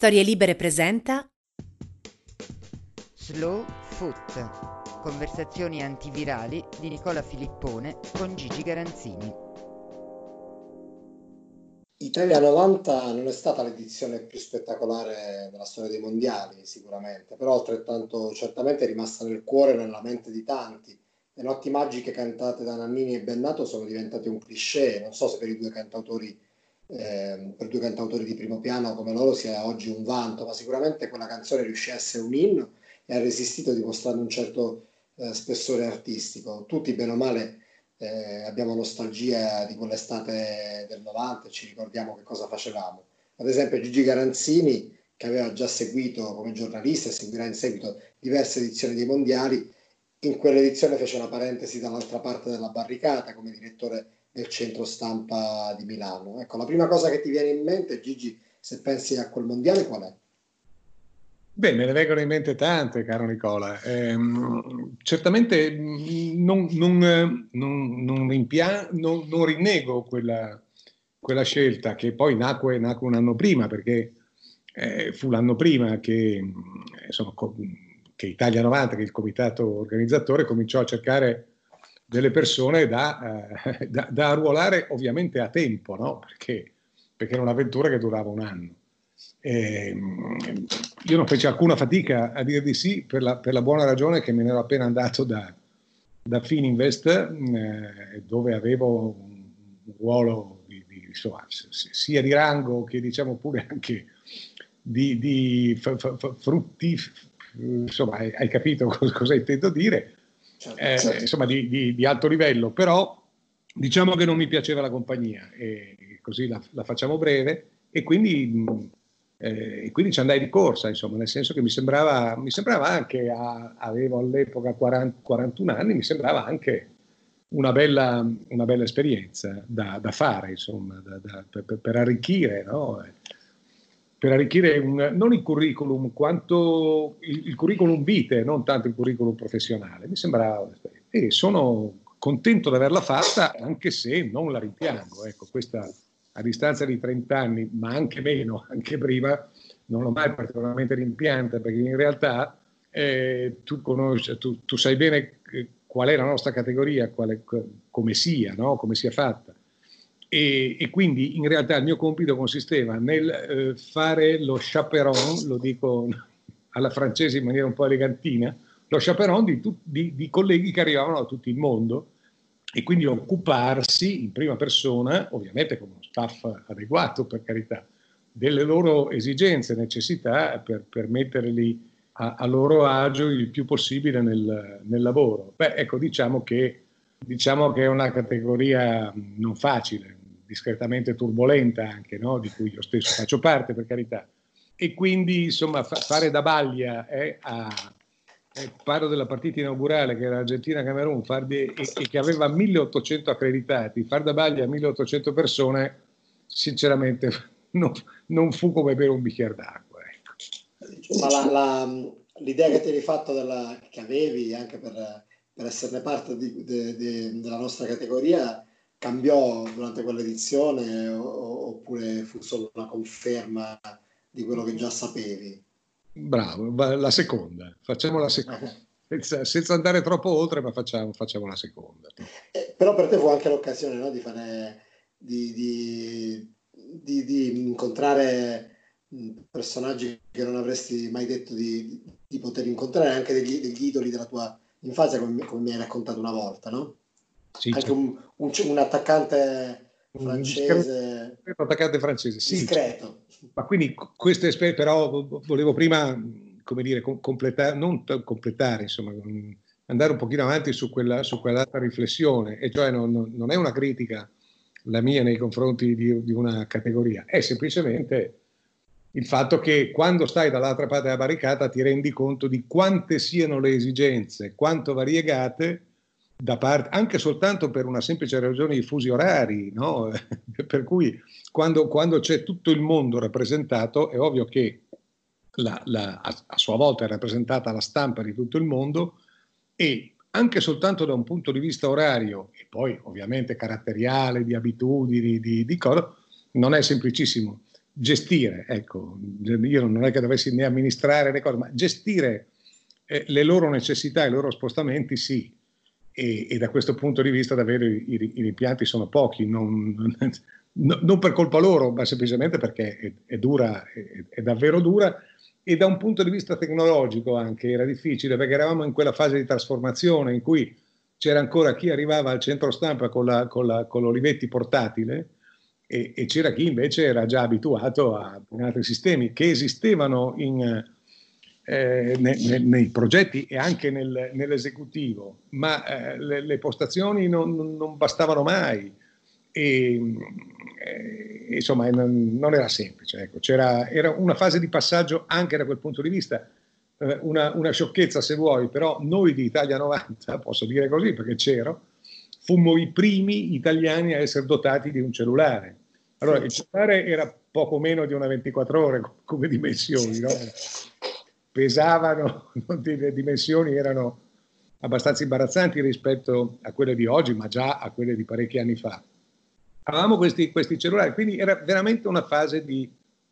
Storie Libere presenta Slow Foot. Conversazioni antivirali di Nicola Filippone con Gigi Garanzini. Italia 90 non è stata l'edizione più spettacolare della storia dei mondiali, sicuramente, però altrettanto certamente è rimasta nel cuore e nella mente di tanti. Le notti magiche cantate da Nannini e Bennato sono diventate un cliché, non so se per i due cantautori eh, per due cantautori di primo piano come loro sia oggi un vanto, ma sicuramente quella canzone riuscì a essere un inno e ha resistito dimostrando un certo eh, spessore artistico. Tutti, bene o male, eh, abbiamo nostalgia di quell'estate del 90 e ci ricordiamo che cosa facevamo. Ad esempio Gigi Garanzini, che aveva già seguito come giornalista e seguirà in seguito diverse edizioni dei mondiali, in quell'edizione fece una parentesi dall'altra parte della barricata come direttore del centro stampa di Milano. Ecco, la prima cosa che ti viene in mente, Gigi, se pensi a quel mondiale, qual è? Beh, me ne vengono in mente tante, caro Nicola. Eh, certamente non, non, non, non, rimpia- non rinnego quella, quella, scelta che poi nacque, nacque, un anno prima, perché eh, fu l'anno prima che, insomma, che Italia 90, che il comitato organizzatore, cominciò a cercare delle persone da, eh, da, da arruolare ovviamente a tempo, no? perché, perché, era un'avventura che durava un anno. E, ehm, io non feci alcuna fatica a dire di sì per la, per la buona ragione che me ne ero appena andato da, da Fininvest, eh, dove avevo un, un ruolo di, di, insomma, sia di rango che diciamo pure anche di, di f, f, frutti, insomma hai, hai capito cosa intendo dire, certo, eh, certo. insomma di, di, di, alto livello, però diciamo che non mi piaceva la compagnia e così la, la facciamo breve e quindi, eh, e quindi ci andai di corsa, insomma, nel senso che mi sembrava, mi sembrava anche, a, avevo all'epoca 40, 41 anni, mi sembrava anche una bella, una bella esperienza da, da, fare, insomma, da, da, per, per, arricchire, no? Per arricchire un, non il curriculum quanto il, il, curriculum vitae, non tanto il curriculum professionale. Mi sembrava e sono contento di averla fatta, anche se non la rimpiango. Ecco, questa a distanza di 30 anni, ma anche meno, anche prima, non l'ho mai particolarmente rimpianta, perché in realtà eh, tu, conosci, tu, tu, sai bene qual è la nostra categoria, quale, come sia, no? come sia fatta. E, e, quindi in realtà il mio compito consisteva nel eh, fare lo chaperon, lo dico alla francese in maniera un po' elegantina, lo chaperon di, di, di, colleghi che arrivavano da tutto il mondo e quindi occuparsi in prima persona, ovviamente con uno staff adeguato per carità, delle loro esigenze e necessità per, per metterli a, a, loro agio il più possibile nel, nel lavoro. Beh, ecco, diciamo che, diciamo che è una categoria non facile, discretamente turbolenta anche, no? di cui io stesso faccio parte per carità. E quindi insomma fa, fare da baglia eh, a, eh, parlo della partita inaugurale che era Argentina-Camerun e, e, che aveva 1800 accreditati, far da baglia a 1800 persone sinceramente non, non fu come bere un bicchiere d'acqua. Ecco. Ma la, la, l'idea che ti eri fatto della, che avevi anche per, per esserne parte di, de, de, della nostra categoria cambiò durante quell'edizione oppure fu solo una conferma di quello che già sapevi? Bravo, la seconda, facciamo la seconda. Senza, senza andare troppo oltre, ma facciamo, facciamo la seconda. Eh, però per te fu anche l'occasione no, di, fare, di, di, di, di incontrare personaggi che non avresti mai detto di, poter incontrare, anche degli, degli idoli della tua infanzia, come, come mi hai raccontato una volta, no? Sì, anche un, un, un, attaccante francese. Un attaccante francese, sì. Discreto. Ma quindi queste esperienze, però volevo prima, come dire, completare, non completare, insomma, andare un pochino avanti su quella, su quell'altra riflessione, e cioè non, non, è una critica la mia nei confronti di, di una categoria, è semplicemente il fatto che quando stai dall'altra parte della barricata ti rendi conto di quante siano le esigenze, quanto variegate da parte, anche soltanto per una semplice ragione di fusi orari, no? per cui quando, quando, c'è tutto il mondo rappresentato è ovvio che la, la, a, a, sua volta è rappresentata la stampa di tutto il mondo e anche soltanto da un punto di vista orario e poi ovviamente caratteriale, di abitudini, di, di cosa, non è semplicissimo gestire, ecco, io non è che dovessi né amministrare le cose, ma gestire eh, le loro necessità, i loro spostamenti, sì. E, e da questo punto di vista davvero i, i, rimpianti sono pochi, non, non, per colpa loro, ma semplicemente perché è, è dura, è, è, davvero dura. E da un punto di vista tecnologico anche era difficile perché eravamo in quella fase di trasformazione in cui c'era ancora chi arrivava al centro stampa con, la, con, la, con l'Olivetti portatile e, e, c'era chi invece era già abituato a altri sistemi che esistevano in, eh, ne, ne, nei progetti e anche nel, nell'esecutivo, ma eh, le, le, postazioni non, non, bastavano mai. E, eh, insomma, non, non, era semplice. Ecco. C'era, era una fase di passaggio anche da quel punto di vista. Eh, una, una, sciocchezza se vuoi, però noi di Italia 90, posso dire così perché c'ero, fummo i primi italiani a essere dotati di un cellulare. Allora, il cellulare era poco meno di una 24 ore come dimensioni, no? Pesavano, le dimensioni erano abbastanza imbarazzanti rispetto a quelle di oggi, ma già a quelle di parecchi anni fa. Avevamo questi, questi cellulari, quindi era veramente una fase di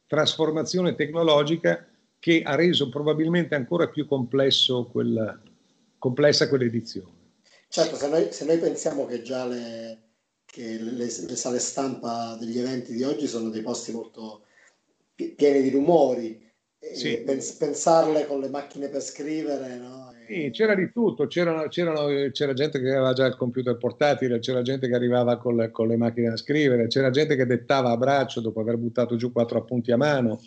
trasformazione tecnologica che ha reso probabilmente ancora più quella, complessa quell'edizione. Certo, se noi, se noi pensiamo che già le, che le, le, sale stampa degli eventi di oggi sono dei posti molto pieni di rumori, sì. pens- pensarle con le macchine per scrivere, no? Sì, c'era di tutto, c'erano, c'erano, c'era gente che aveva già il computer portatile, c'era gente che arrivava con le, con le, macchine a scrivere, c'era gente che dettava a braccio dopo aver buttato giù quattro appunti a mano,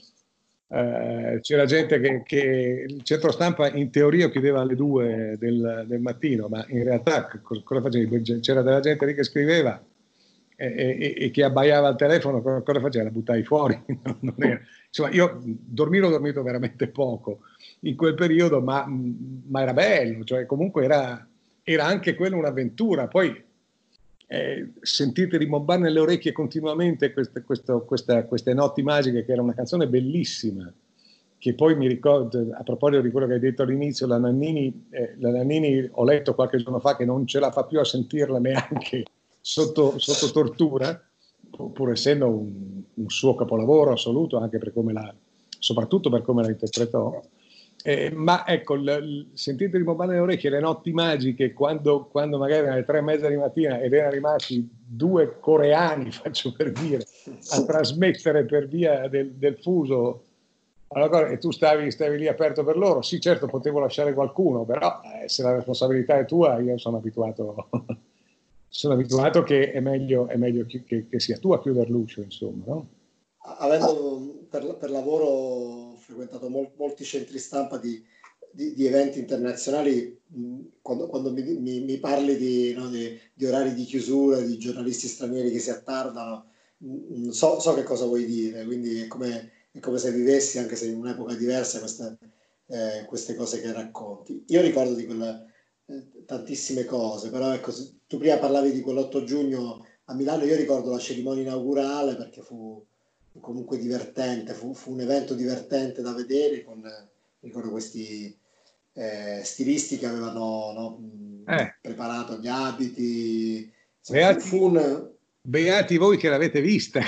eh, c'era gente che, che, il centro stampa in teoria chiudeva alle due del, del mattino, ma in realtà cosa facevi? C'era della gente lì che scriveva e, e, che abbaiava al telefono, cosa faceva? La buttavi fuori. Insomma, io dormire ho dormito veramente poco in quel periodo, ma, ma era bello, cioè comunque era, era anche quello un'avventura. Poi eh, sentite rimbombare nelle orecchie continuamente queste, questo, questa, queste notti magiche, che era una canzone bellissima, che poi mi ricordo, a proposito di quello che hai detto all'inizio, la Nannini, eh, la Nannini ho letto qualche giorno fa che non ce la fa più a sentirla neanche sotto, sotto tortura, pur essendo un, un, suo capolavoro assoluto, anche per come la, soprattutto per come la interpretò. Eh, ma ecco, l, l, sentite rimbombare le orecchie le notti magiche quando, quando magari alle tre e mezza di mattina ed erano rimasti due coreani, faccio per dire, a trasmettere per via del, del fuso allora, e tu stavi, stavi, lì aperto per loro. Sì, certo, potevo lasciare qualcuno, però eh, se la responsabilità è tua, io sono abituato sono abituato che è meglio, è meglio che, che, che, sia tu a chiudere l'uscio, insomma. No? Avendo per, per, lavoro frequentato mol, molti centri stampa di, di, di eventi internazionali, quando, quando mi, mi, mi, parli di, no, di, di, orari di chiusura, di giornalisti stranieri che si attardano, so, so che cosa vuoi dire, quindi è come, è come, se vivessi, anche se in un'epoca diversa, queste, eh, queste cose che racconti. Io ricordo di quella tantissime cose, però ecco, tu prima parlavi di quell'8 giugno a Milano, io ricordo la cerimonia inaugurale perché fu, comunque divertente, fu, fu, un evento divertente da vedere con, ricordo questi eh, stilisti che avevano no, eh. preparato gli abiti, beati, fu un... beati voi che l'avete vista.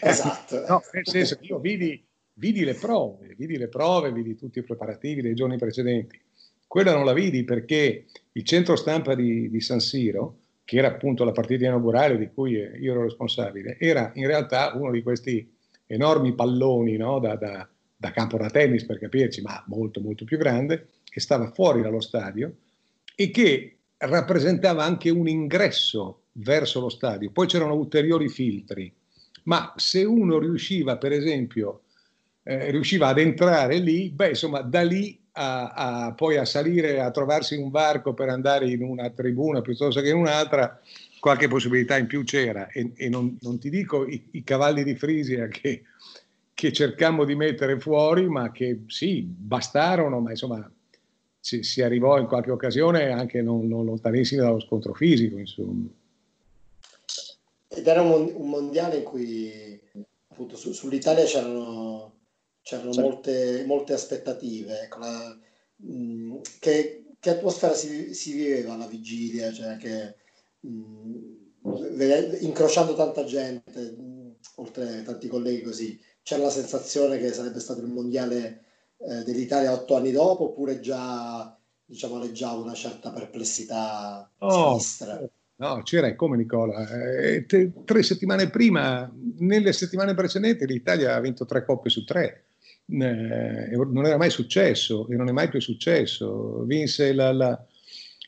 Esatto. no, nel senso che io vidi, vidi le prove, vidi le prove, vidi tutti i preparativi dei giorni precedenti quella non la vidi perché il centro stampa di, di San Siro, che era appunto la partita inaugurale di cui io ero responsabile, era in realtà uno di questi enormi palloni no? da, da, da, campo da tennis per capirci, ma molto molto più grande, che stava fuori dallo stadio e che rappresentava anche un ingresso verso lo stadio. Poi c'erano ulteriori filtri, ma se uno riusciva, per esempio, eh, riusciva ad entrare lì, beh, insomma, da lì a, a, poi a salire, a trovarsi un varco per andare in una tribuna piuttosto che in un'altra, qualche possibilità in più c'era. E, e non, non, ti dico i, i cavalli di Frisia che, che, cercammo di mettere fuori, ma che sì, bastarono, ma insomma si, si arrivò in qualche occasione anche non, non lontanissimi dallo scontro fisico. Insomma. Ed era un, un mondiale in cui appunto su, sull'Italia c'erano c'erano certo. molte, molte, aspettative. Ecco, la, mh, mm, che, che, atmosfera si, si, viveva alla vigilia? Cioè che, mh, mm, incrociando tanta gente, mh, mm, oltre tanti colleghi così, c'era la sensazione che sarebbe stato il mondiale eh, dell'Italia otto anni dopo oppure già diciamo aleggiava una certa perplessità oh, sinistra? No, c'era come Nicola. Eh, te, tre settimane prima, nelle settimane precedenti, l'Italia ha vinto tre coppe su tre. Eh, non era mai successo e non è mai più successo. Vinse la, la,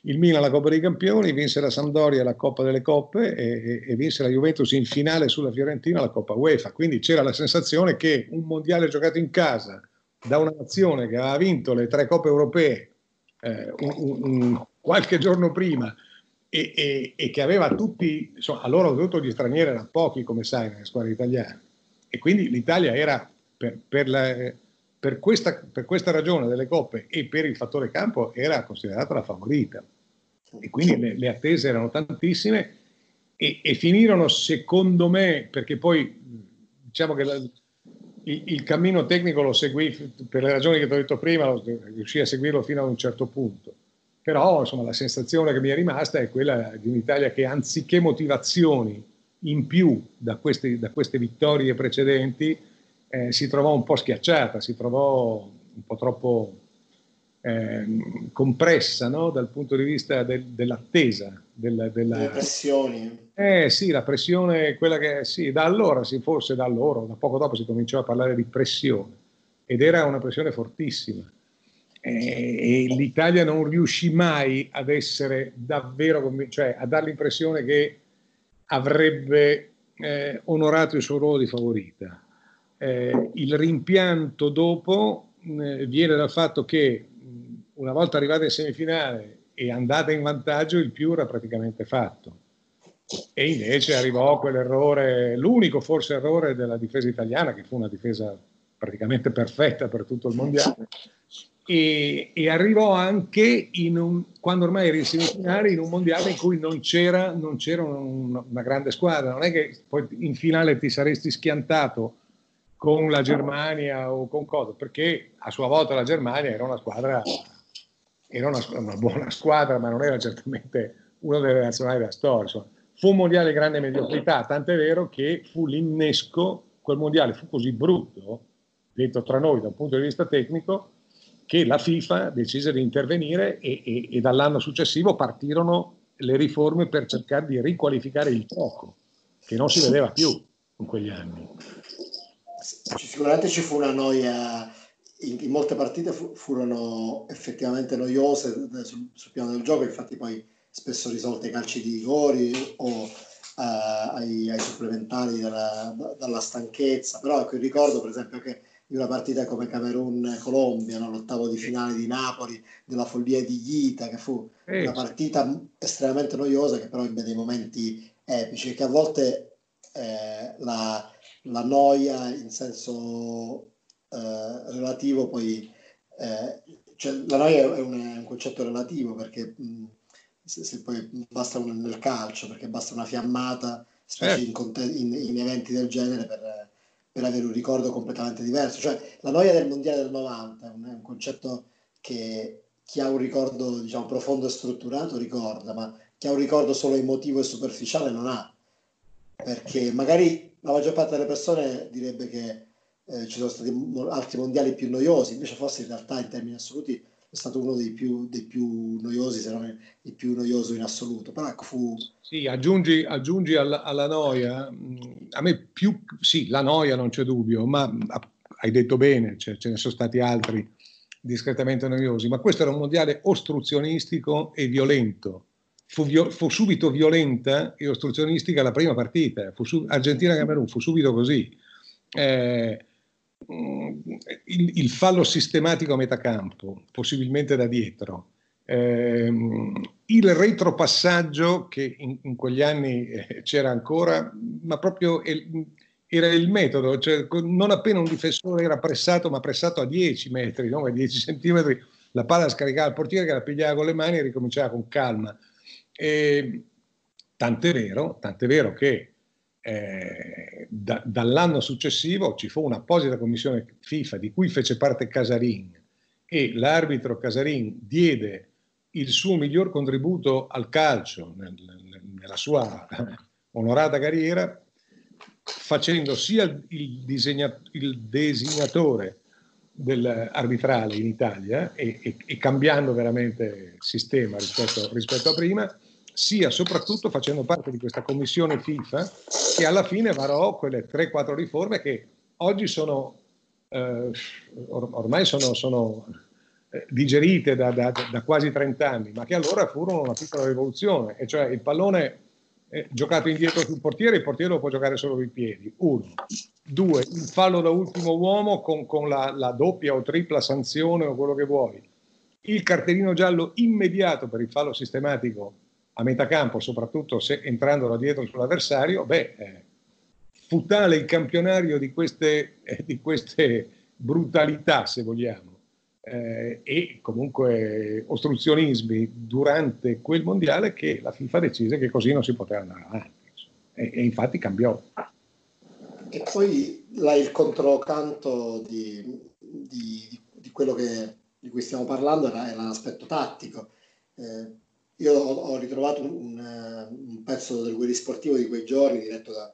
il Milan la Coppa dei Campioni, vinse la Sampdoria la Coppa delle Coppe e, e, vinse la Juventus in finale sulla Fiorentina la Coppa UEFA. Quindi c'era la sensazione che un mondiale giocato in casa da una nazione che aveva vinto le tre Coppe europee eh, un, un, qualche giorno prima e, e, e, che aveva tutti, insomma, allora oltretutto gli stranieri erano pochi, come sai, nelle squadre italiane. E quindi l'Italia era per, per, la, per, questa, per questa ragione delle coppe e per il fattore campo era considerata la favorita e quindi le, le attese erano tantissime e, e, finirono secondo me, perché poi diciamo che la, il, il, cammino tecnico lo seguì per le ragioni che ti ho detto prima, riuscì a seguirlo fino a un certo punto. Però insomma, la sensazione che mi è rimasta è quella di un'Italia che anziché motivazioni in più da queste, da queste vittorie precedenti, eh, si trovò un po' schiacciata, si trovò un po' troppo eh, compressa no? dal punto di vista del, dell'attesa. Della, della... Le pressioni. Eh sì, la pressione, quella che sì, da allora, sì, forse da allora, da poco dopo si cominciò a parlare di pressione ed era una pressione fortissima. E, e l'Italia non riuscì mai ad essere davvero, cioè a dare l'impressione che avrebbe eh, onorato il suo ruolo di favorita. Eh, il rimpianto dopo eh, viene dal fatto che una volta arrivata in semifinale e andata in vantaggio, il più era praticamente fatto. E invece arrivò quell'errore, l'unico forse errore della difesa italiana, che fu una difesa praticamente perfetta per tutto il mondiale, e, e arrivò anche un, quando ormai eri in semifinale in un mondiale in cui non c'era, non c'era un, una grande squadra. Non è che poi in finale ti saresti schiantato con la Germania o con cosa, perché a sua volta la Germania era una squadra era una, una, buona squadra, ma non era certamente una delle nazionali della storia. Insomma. Fu un mondiale di grande mediocrità, tant'è vero che fu l'innesco, quel mondiale fu così brutto, detto tra noi da un punto di vista tecnico, che la FIFA decise di intervenire e, e, e dall'anno successivo partirono le riforme per cercare di riqualificare il gioco, che non si vedeva più in quegli anni. Sicuramente ci fu una noia in, in molte partite fu, furono effettivamente noiose sul, sul, piano del gioco, infatti poi spesso risolte ai calci di rigori o uh, ai, ai, supplementari dalla, dalla, stanchezza, però ecco, ricordo per esempio che di una partita come Camerun-Colombia, no? l'ottavo di finale di Napoli, della follia di Ghita, che fu eh. una partita estremamente noiosa che però ebbe dei momenti epici che a volte eh, la, la noia in senso eh, relativo poi, eh, cioè, la noia è un, è un, concetto relativo perché mh, se, se, poi basta un, nel calcio, perché basta una fiammata, specie in, in, in, eventi del genere per, per, avere un ricordo completamente diverso. Cioè, la noia del mondiale del 90 è un, è un concetto che chi ha un ricordo diciamo, profondo e strutturato ricorda, ma chi ha un ricordo solo emotivo e superficiale non ha. Perché magari la maggior parte delle persone direbbe che eh, ci sono stati altri mondiali più noiosi, invece forse in realtà in termini assoluti è stato uno dei più, dei più noiosi, se non il più noioso in assoluto. Però ecco, fu... Sì, aggiungi, aggiungi alla, alla, noia, a me più, sì, la noia non c'è dubbio, ma hai detto bene, cioè, ce ne sono stati altri discretamente noiosi, ma questo era un mondiale ostruzionistico e violento. Fu, fu subito violenta e ostruzionistica la prima partita, Argentina-Camerun fu subito così. Eh, il, il, fallo sistematico a metà campo, possibilmente da dietro, eh, il retropassaggio che in, in quegli anni eh, c'era ancora, ma proprio il, era il metodo, cioè non appena un difensore era pressato, ma pressato a 10 metri, no? a 10 centimetri, la palla scaricava il portiere che la pigliava con le mani e ricominciava con calma. E, tant'è vero, tant'è vero che eh, da, dall'anno successivo ci fu un'apposita commissione FIFA di cui fece parte Casarin e l'arbitro Casarin diede il suo miglior contributo al calcio nel, nella sua onorata carriera facendo sia il, disegna, il designatore dell'arbitrale in Italia e, e, e, cambiando veramente sistema rispetto, rispetto a prima, sia soprattutto facendo parte di questa commissione FIFA che alla fine varò quelle 3-4 riforme che oggi sono, eh, or- ormai sono, sono eh, digerite da, da, da, quasi 30 anni, ma che allora furono una piccola rivoluzione, e cioè il pallone eh, giocato indietro sul portiere, il portiere lo può giocare solo con i piedi, uno. Due, il fallo da ultimo uomo con, con la, la doppia o tripla sanzione o quello che vuoi. Il cartellino giallo immediato per il fallo sistematico a metà campo, soprattutto se entrando da dietro sull'avversario, beh, eh, fu tale il campionario di queste, eh, di queste brutalità, se vogliamo, eh, e comunque ostruzionismi durante quel mondiale che la FIFA decise che così non si poteva andare avanti. E, e, infatti cambiò. E poi là il controcanto di, di, di quello che, di cui stiamo parlando era, era l'aspetto tattico. Eh, io ho, ho ritrovato un, un, pezzo del Guerri Sportivo di quei giorni diretto da,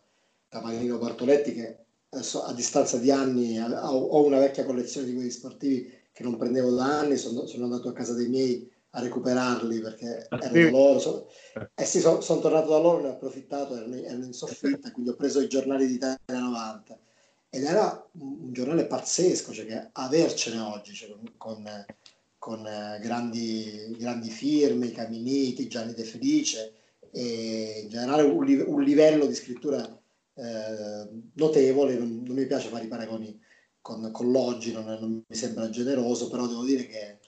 da Marino Bartoletti che adesso a distanza di anni ho una vecchia collezione di Guerri Sportivi che non prendevo da anni, sono, sono andato a casa dei miei a recuperarli perché ah, erano loro. So, eh sì, sono, sono tornato da loro, ne ho approfittato, erano, erano in soffitta, quindi ho preso i giornali di Italia 90 ed era un, un giornale pazzesco, cioè che avercene oggi, cioè con, con, con eh, grandi, grandi, firme, Caminiti, Gianni De Felice e in generale un, un livello di scrittura eh, notevole, non, non mi piace fare i paragoni con, con l'oggi non, non, mi sembra generoso, però devo dire che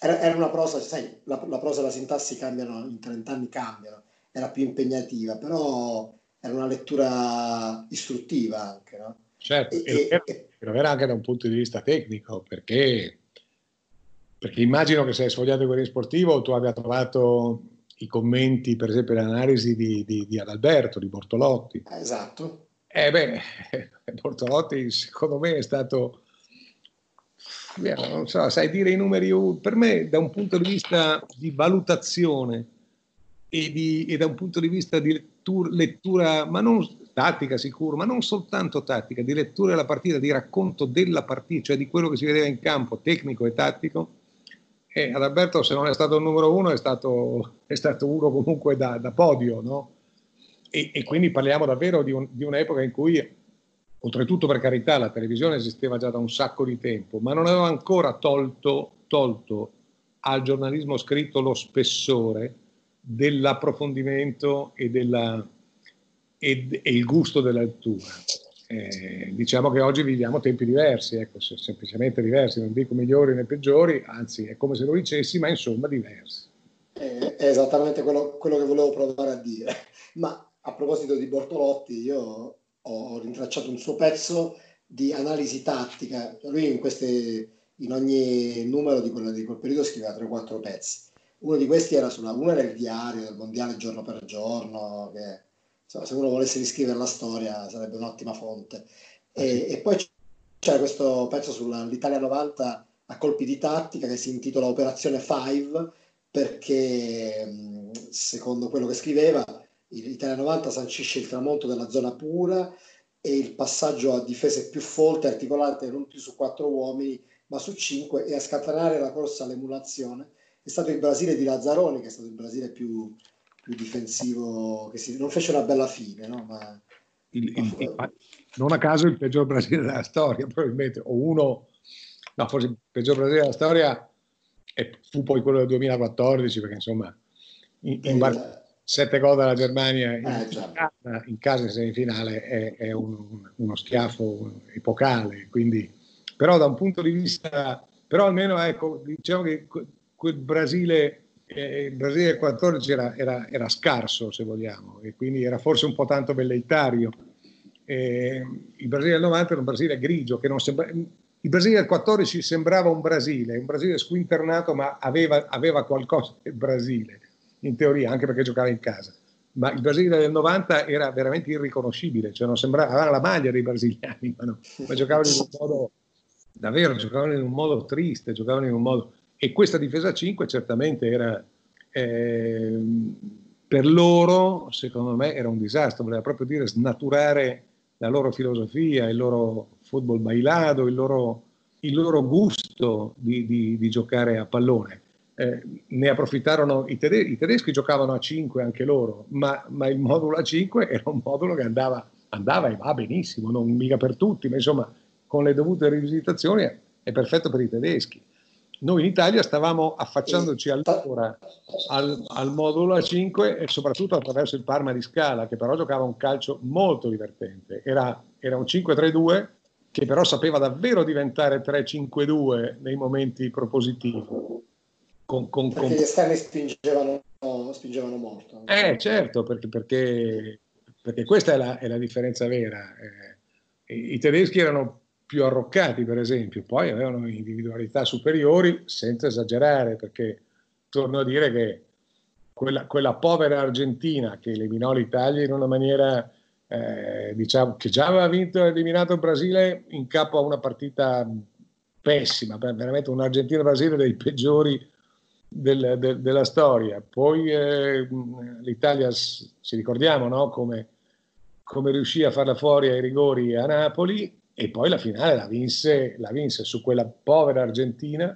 era, era una prosa, sai, la, la, prosa e la sintassi cambiano, in 30 anni cambiano, era più impegnativa, però era una lettura istruttiva anche, no? Certo, e, e, e, lo era anche da un punto di vista tecnico, perché, perché immagino che se hai sfogliato quello sportivo tu abbia trovato i commenti, per esempio l'analisi di, di, di Adalberto, di Bortolotti. Esatto. Eh beh, Bortolotti secondo me è stato, non so, sai dire i numeri, per me da un punto di vista di valutazione e, di, e da un punto di vista di lettura, lettura, ma non tattica sicuro, ma non soltanto tattica, di lettura della partita, di racconto della partita, cioè di quello che si vedeva in campo, tecnico e tattico, e Adalberto se non è stato il numero uno è stato, è stato uno comunque da, da podio, no? E, e quindi parliamo davvero di, un, di, un'epoca in cui, oltretutto per carità, la televisione esisteva già da un sacco di tempo, ma non aveva ancora tolto, tolto al giornalismo scritto lo spessore dell'approfondimento e, della, e, e il gusto della lettura. Eh, diciamo che oggi viviamo tempi diversi, ecco, semplicemente diversi, non dico migliori né peggiori, anzi è come se lo dicessi, ma insomma diversi. È esattamente quello, quello che volevo provare a dire. Ma a proposito di Bortolotti, io ho rintracciato un suo pezzo di analisi tattica. Lui in, queste, in ogni numero di, quello, di quel periodo scriveva 3-4 pezzi. Uno di questi era sulla, uno era il diario del mondiale giorno per giorno, che insomma, se uno volesse riscrivere la storia sarebbe un'ottima fonte. E, e poi c'era questo pezzo sull'Italia 90 a colpi di tattica che si intitola Operazione 5 perché secondo quello che scriveva l'Italia 90 sancisce il tramonto della zona pura e il passaggio a difese più folte, articolate non più su quattro uomini, ma su cinque, e a scatenare la corsa all'emulazione è stato il Brasile di Lazzaroni, che è stato il Brasile più, più difensivo, che si, non fece una bella fine, no? ma, il, il, il, non a caso il peggior Brasile della storia, probabilmente, o uno, no, forse il peggior Brasile della storia e fu poi quello del 2014, perché insomma, in, in bar- sette gol dalla Germania in, eh, casa, in casa in semifinale è, è un, uno schiaffo epocale, quindi, però da un punto di vista, però almeno ecco, diciamo che quel Brasile, eh, il Brasile del 14 era, era, era, scarso se vogliamo, e quindi era forse un po' tanto velleitario. Eh, il Brasile del 90 era un Brasile grigio, che non sembra, il Brasile del 14 sembrava un Brasile, un Brasile squinternato, ma aveva, aveva qualcosa del Brasile in teoria, anche perché giocava in casa. Ma il Brasile del 90 era veramente irriconoscibile, cioè non sembrava, aveva la maglia dei brasiliani, ma, no, ma giocavano in un modo, davvero, giocavano in un modo triste, giocavano in un modo... E questa difesa 5 certamente era, eh, per loro, secondo me, era un disastro, voleva proprio dire snaturare la loro filosofia, il loro football bailado, il loro, il loro gusto di, di, di, giocare a pallone. Eh, ne approfittarono i, tede- i, tedeschi, giocavano a 5 anche loro, ma, ma, il modulo a 5 era un modulo che andava, andava e va benissimo, non mica per tutti, ma insomma con le dovute rivisitazioni è perfetto per i tedeschi. Noi in Italia stavamo affacciandoci allora al, al modulo A5 e soprattutto attraverso il Parma di Scala, che però giocava un calcio molto divertente. Era, era un 5-3-2 che però sapeva davvero diventare 3-5-2 nei momenti propositivi. Con, con, perché con... gli esterni spingevano, spingevano molto. Eh certo, perché, perché, perché questa è la, è la, differenza vera. Eh, I tedeschi erano più arroccati, per esempio, poi avevano individualità superiori, senza esagerare, perché torno a dire che quella, quella povera Argentina che eliminò l'Italia in una maniera, eh, diciamo, che già aveva vinto e eliminato il Brasile in capo a una partita pessima, veramente un Argentina-Brasile dei peggiori del, de, della storia. Poi eh, l'Italia, ci ricordiamo no? come, come riuscì a farla fuori ai rigori a Napoli e poi la finale la vinse, la vinse su quella povera Argentina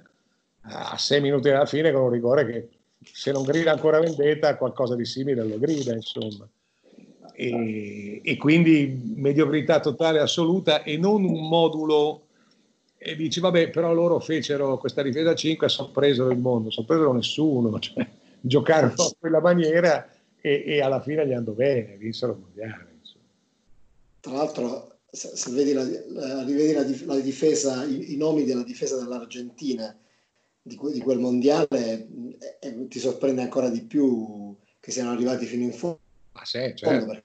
a sei minuti dalla fine con un rigore che se non grida ancora vendetta qualcosa di simile lo grida insomma e, e quindi mediocrità totale assoluta e non un modulo e dici vabbè però loro fecero questa difesa 5 e sorpresero il mondo sorpresero nessuno cioè, giocarono in quella maniera e, e, alla fine gli andò bene vinsero il mondiale insomma. tra l'altro se, se vedi, la, la, rivedi la, la difesa, i, i, nomi della difesa dell'Argentina di, di quel mondiale, eh, eh, ti sorprende ancora di più che siano arrivati fino in fondo. Ah, sì, certo.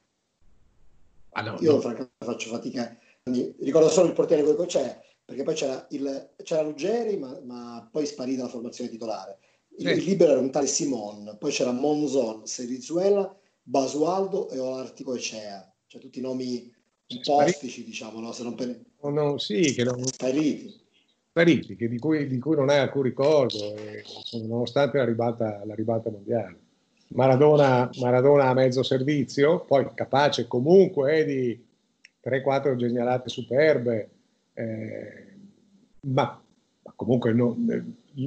ah, no, io no. francamente faccio fatica. Ricordo solo il portiere quello c'è, perché poi c'era, il, c'era Ruggeri, ma, ma poi sparì dalla formazione titolare. Il, sì. il libero era un tale Simon, poi c'era Monzon, Serizuela, Basualdo e Olartico Ecea, cioè tutti i nomi un po' ostici, diciamo, no? Se non per... no, no, sì, che non... Spariti. Spariti, che di, cui, di cui non hai alcun ricordo, eh, nonostante la ribalta, la ribalta mondiale. Maradona, Maradona a mezzo servizio, poi capace comunque eh, di 3-4 genialate superbe, eh, ma, ma, comunque no, eh,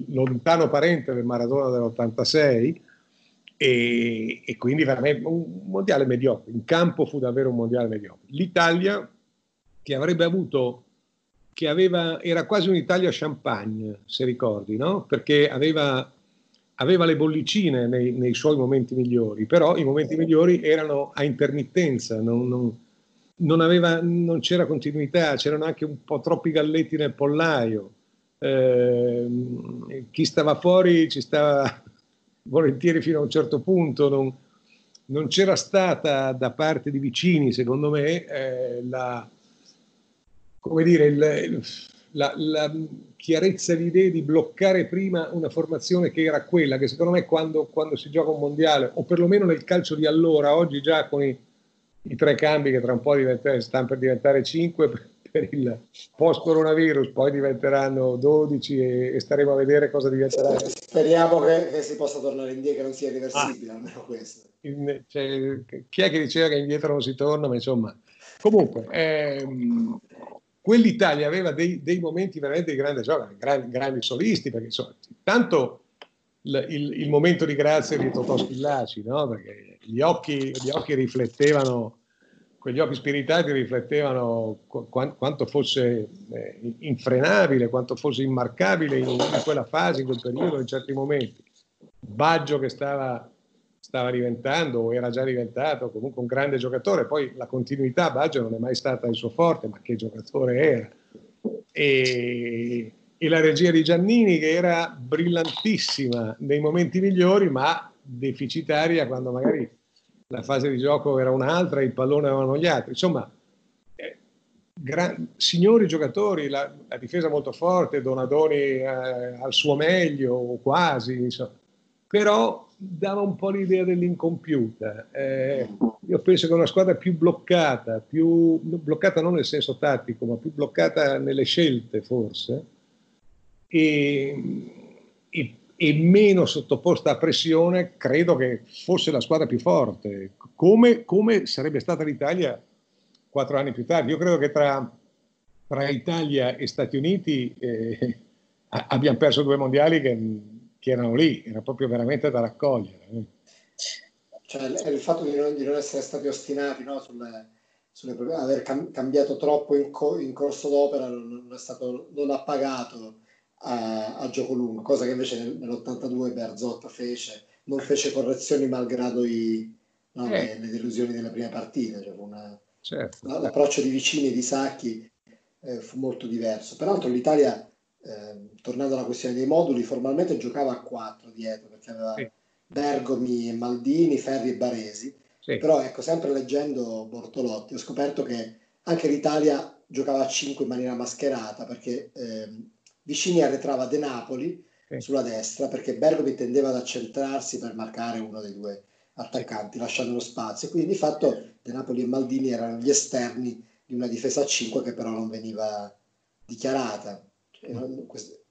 lontano parente del Maradona dell'86, e, e, quindi veramente un mondiale mediocre. In campo fu davvero un mondiale mediocre. L'Italia che avrebbe avuto, che aveva, era quasi un'Italia champagne, se ricordi, no? Perché aveva, aveva le bollicine nei, nei, suoi momenti migliori, però i momenti migliori erano a intermittenza, non, non, non, aveva, non c'era continuità, c'erano anche un po' troppi galletti nel pollaio. Eh, chi stava fuori ci stava volentieri fino a un certo punto, non, non c'era stata da parte di vicini, secondo me, eh, la, come dire, il, la, la, chiarezza di idee di bloccare prima una formazione che era quella, che secondo me quando, quando si gioca un mondiale, o perlomeno nel calcio di allora, oggi già con i, i tre cambi che tra un po' stanno per diventare cinque, per il post coronavirus, poi diventeranno 12 e, e staremo a vedere cosa diventerà. Speriamo che, che, si possa tornare indietro, che non sia irreversibile, ah, almeno questo. In, cioè, chi è che diceva che indietro non si torna? Ma insomma, comunque, ehm, quell'Italia aveva dei, dei, momenti veramente di grande gioco, grandi, grandi solisti, perché insomma, tanto il, il, il, momento di grazia di Totò Schillaci, no? perché gli occhi, gli occhi riflettevano quegli occhi spiritati riflettevano qu- quanto fosse eh, infrenabile, quanto fosse immarcabile in, in, quella fase, in quel periodo, in certi momenti. Baggio che stava, stava diventando, o era già diventato, comunque un grande giocatore, poi la continuità Baggio non è mai stata il suo forte, ma che giocatore era. E, e la regia di Giannini che era brillantissima nei momenti migliori, ma deficitaria quando magari la fase di gioco era un'altra, il pallone avevano gli altri. Insomma, eh, gran, signori giocatori, la, la, difesa molto forte, Donadoni eh, al suo meglio, o quasi, insomma. però dava un po' l'idea dell'incompiuta. Eh, io penso che una squadra più bloccata, più bloccata non nel senso tattico, ma più bloccata nelle scelte forse, e, e e meno sottoposta a pressione, credo che fosse la squadra più forte, come, come sarebbe stata l'Italia quattro anni più tardi. Io credo che tra, tra Italia e Stati Uniti eh, abbiamo perso due mondiali che, che, erano lì, era proprio veramente da raccogliere. Eh. Cioè, il fatto di non, di non essere stati ostinati no, sulle, sulle, aver cam, cambiato troppo in, co, in corso d'opera non, non, è stato, non ha pagato a, a, gioco lungo, cosa che invece nel, nell'82 Berzotta fece, non fece correzioni malgrado i, no, eh. le, le, delusioni delle prime partite. Cioè una, certo. L'approccio di vicini e di sacchi eh, fu molto diverso. Peraltro l'Italia, eh, tornando alla questione dei moduli, formalmente giocava a quattro dietro perché aveva sì. Bergomi e Maldini, Ferri e Baresi. Sì. Però ecco, sempre leggendo Bortolotti, ho scoperto che anche l'Italia giocava a 5 in maniera mascherata perché eh, Vicini arretrava De Napoli sì. sulla destra perché Bergomi tendeva ad accentrarsi per marcare uno dei due attaccanti, lasciando lo spazio. Quindi di fatto De Napoli e Maldini erano gli esterni di una difesa a 5 che però non veniva dichiarata. Cioè,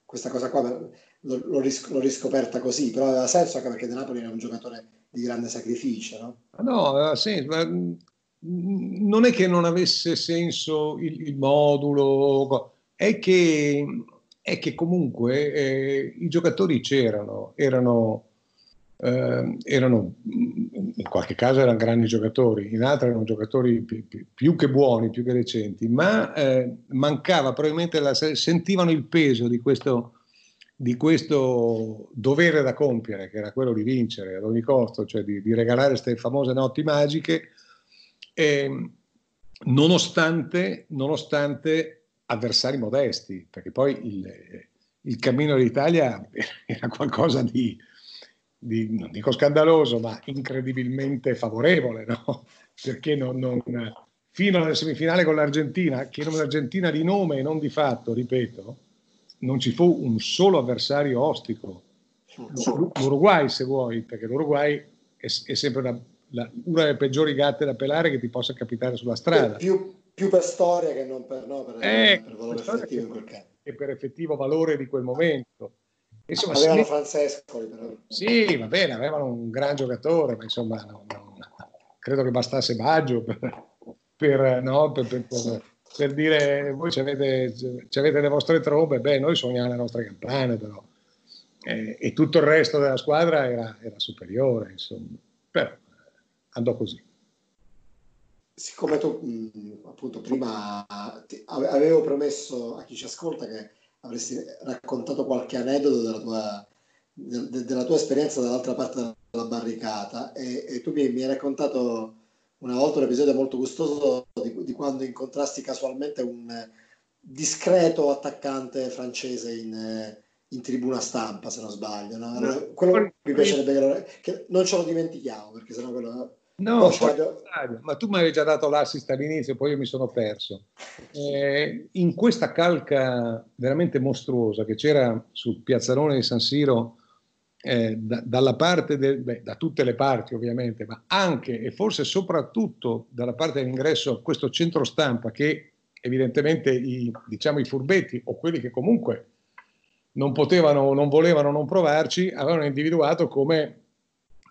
questa cosa qua l'ho, riscoperta così, però aveva senso anche perché De Napoli era un giocatore di grande sacrificio. No, no aveva senso, ma non è che non avesse senso il, il modulo, è che, è che comunque eh, i giocatori c'erano, erano eh, erano in qualche caso erano grandi giocatori, in altri erano giocatori più, più che buoni, più che recenti, ma eh, mancava probabilmente, la, sentivano il peso di questo, di questo, dovere da compiere, che era quello di vincere ad ogni costo, cioè di, di regalare queste famose notti magiche, eh, nonostante, nonostante avversari modesti, perché poi il, il cammino d'Italia era qualcosa di di, non dico scandaloso, ma incredibilmente favorevole, no? Perché non, non, fino alla semifinale con l'Argentina, che era un'Argentina di nome e non di fatto, ripeto, non ci fu un solo avversario ostico. L'Uruguay, se vuoi, perché l'Uruguay è, è sempre una, la, una, delle peggiori gatte da pelare che ti possa capitare sulla strada. Più, più per storia che non per, no, per, eh, per valore effettivo in quel caso. E per effettivo valore di quel momento. Insomma, avevano sì, Francesco. Però. Sì, va bene, avevano un gran giocatore, ma insomma, no, no, credo che bastasse Baggio per, per, no, per, per dire voi ci avete, ci avete, le vostre trombe, beh, noi suoniamo le nostre campane, però. Eh, e tutto il resto della squadra era, era superiore, insomma. Però andò così siccome tu appunto prima ti, avevo promesso a chi ci ascolta che avresti raccontato qualche aneddoto della tua, de, della tua esperienza dall'altra parte della barricata e, e tu mi, mi, hai raccontato una volta un episodio molto gustoso di, di, quando incontrasti casualmente un discreto attaccante francese in, in tribuna stampa, se non sbaglio. No? Quello mi piacerebbe che, lo, che non ce lo dimentichiamo perché sennò quello No, stadio... ma tu mi avevi già dato l'assist all'inizio, poi io mi sono perso. Eh, in questa calca veramente mostruosa che c'era sul piazzalone di San Siro, eh, da, dalla parte del, beh, da tutte le parti ovviamente, ma anche e forse soprattutto dalla parte dell'ingresso a questo centro stampa che evidentemente i, diciamo, i furbetti o quelli che comunque non potevano, non volevano non provarci, avevano individuato come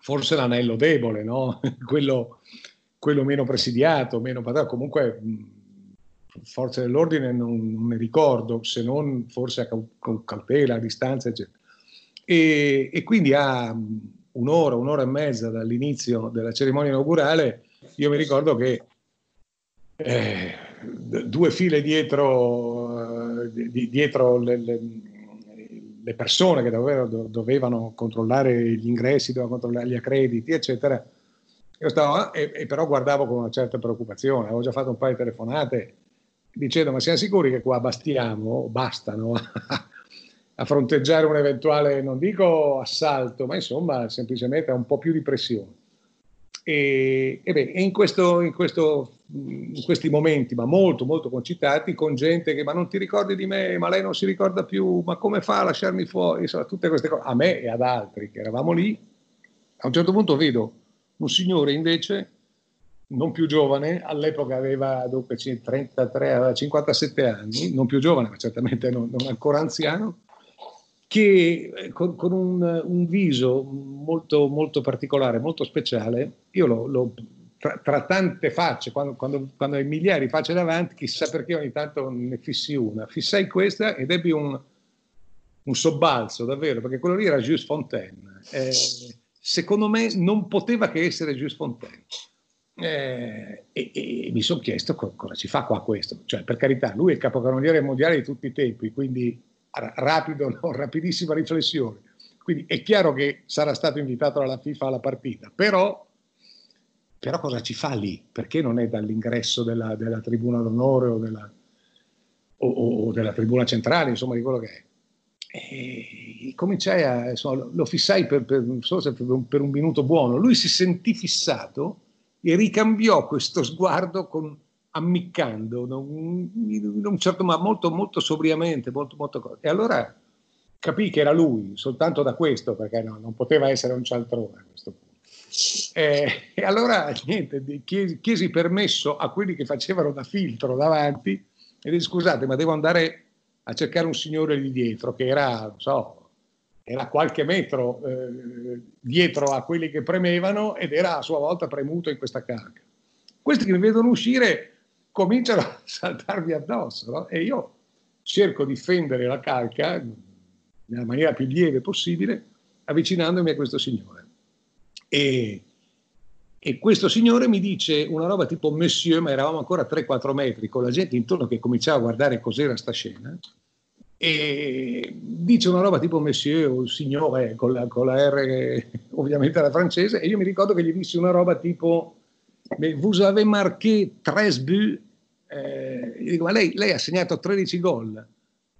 forse l'anello debole, no? quello, quello, meno presidiato, meno patato, comunque forze dell'ordine non, non, ne ricordo, se non forse con cautela, a distanza, eccetera. E, e, quindi a un'ora, un'ora e mezza dall'inizio della cerimonia inaugurale, io mi ricordo che eh, due file dietro, eh, dietro le, le, le persone che dovevano, dovevano, controllare gli ingressi, dovevano controllare gli accrediti, eccetera. Io stavo, e, e, però guardavo con una certa preoccupazione, avevo già fatto un paio di telefonate dicendo ma siamo sicuri che qua bastiamo, bastano a fronteggiare un eventuale, non dico assalto, ma insomma semplicemente un po' più di pressione. E, e, beh, in, questo, in, questo, in, questi momenti, ma molto, molto concitati, con gente che ma non ti ricordi di me, ma lei non si ricorda più, ma come fa a lasciarmi fuori? Insomma, tutte queste cose, a me e ad altri che eravamo lì. A un certo punto vedo un signore invece, non più giovane, all'epoca aveva dunque 33, aveva 57 anni, non più giovane, ma certamente non, non ancora anziano, che eh, con, con un, un, viso molto, molto particolare, molto speciale, io lo, lo tra, tra, tante facce, quando, quando, quando, hai migliaia di facce davanti, chissà perché ogni tanto ne fissi una. Fissai questa ed ebbi un, un sobbalzo, davvero, perché quello lì era Jules Fontaine. Eh, secondo me non poteva che essere Jules Fontaine. Eh, e, e, mi sono chiesto cosa ci fa qua questo. Cioè, per carità, lui è il capocannoniere mondiale di tutti i tempi, quindi rapido, no? rapidissima riflessione. Quindi è chiaro che sarà stato invitato dalla FIFA alla partita, però, però cosa ci fa lì? Perché non è dall'ingresso della, della tribuna d'onore o della, o, o della, tribuna centrale, insomma, di quello che è? E cominciai a, insomma, lo fissai per, per, per un minuto buono. Lui si sentì fissato e ricambiò questo sguardo con, ammiccando in un certo modo molto, molto sobriamente, molto, molto... E allora capì che era lui, soltanto da questo, perché no, non poteva essere un cialtrone a questo punto. Eh, e allora niente, chiesi, chiesi, permesso a quelli che facevano da filtro davanti e disse scusate, ma devo andare a cercare un signore lì dietro che era, non so, era qualche metro eh, dietro a quelli che premevano ed era a sua volta premuto in questa calca. Questi che mi vedono uscire cominciano a saltarmi addosso no? e io cerco di fendere la calca nella maniera più lieve possibile avvicinandomi a questo signore. E, e questo signore mi dice una roba tipo monsieur, ma eravamo ancora 3-4 metri con la gente intorno che cominciava a guardare cos'era sta scena e dice una roba tipo monsieur o signore con la, con la R ovviamente la francese e io mi ricordo che gli dissi una roba tipo vous avez marqué 13 buts eh, ma lei, lei, ha segnato 13 gol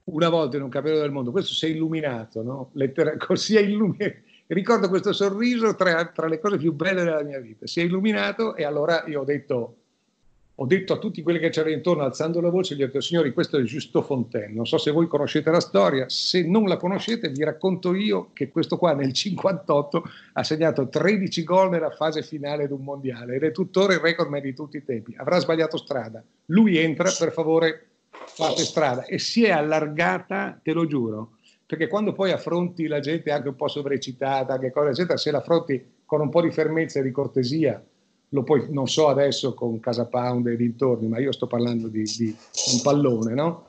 una volta in un campionato del mondo questo si è illuminato no? Lettera, così è illuminato ricordo questo sorriso tra, tra le cose più belle della mia vita si è illuminato e allora io ho detto ho detto a tutti quelli che c'erano intorno, alzando la voce, gli ho detto, signori, questo è Giusto Fontaine. Non so se voi conoscete la storia, se non la conoscete vi racconto io che questo qua nel 58 ha segnato 13 gol nella fase finale di un mondiale ed è tuttora il record di tutti i tempi. Avrà sbagliato strada. Lui entra, per favore, fate strada. E si è allargata, te lo giuro, perché quando poi affronti la gente anche un po' sovrecitata, che cosa, eccetera, se l'affronti con un po' di fermezza e di cortesia, lo puoi, non so adesso con Casa Pound e dintorni, ma io sto parlando di, di un pallone, no?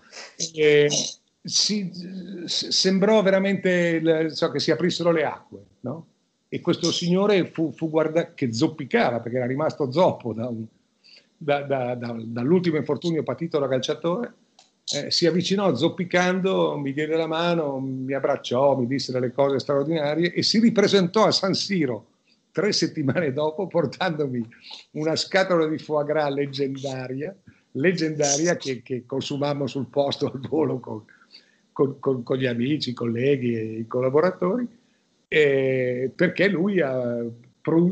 E si, sembrò veramente so, che si aprissero le acque, no? E questo signore fu, fu guardato che zoppicava perché era rimasto zoppo da un, da, da, dall'ultimo infortunio patito da calciatore. Eh, si avvicinò zoppicando, mi diede la mano, mi abbracciò, mi disse delle cose straordinarie e si ripresentò a San Siro tre settimane dopo portandomi una scatola di foie gras leggendaria, leggendaria che, che consumammo sul posto al volo con, con, con, con, gli amici, i colleghi e i collaboratori, eh, perché lui ha,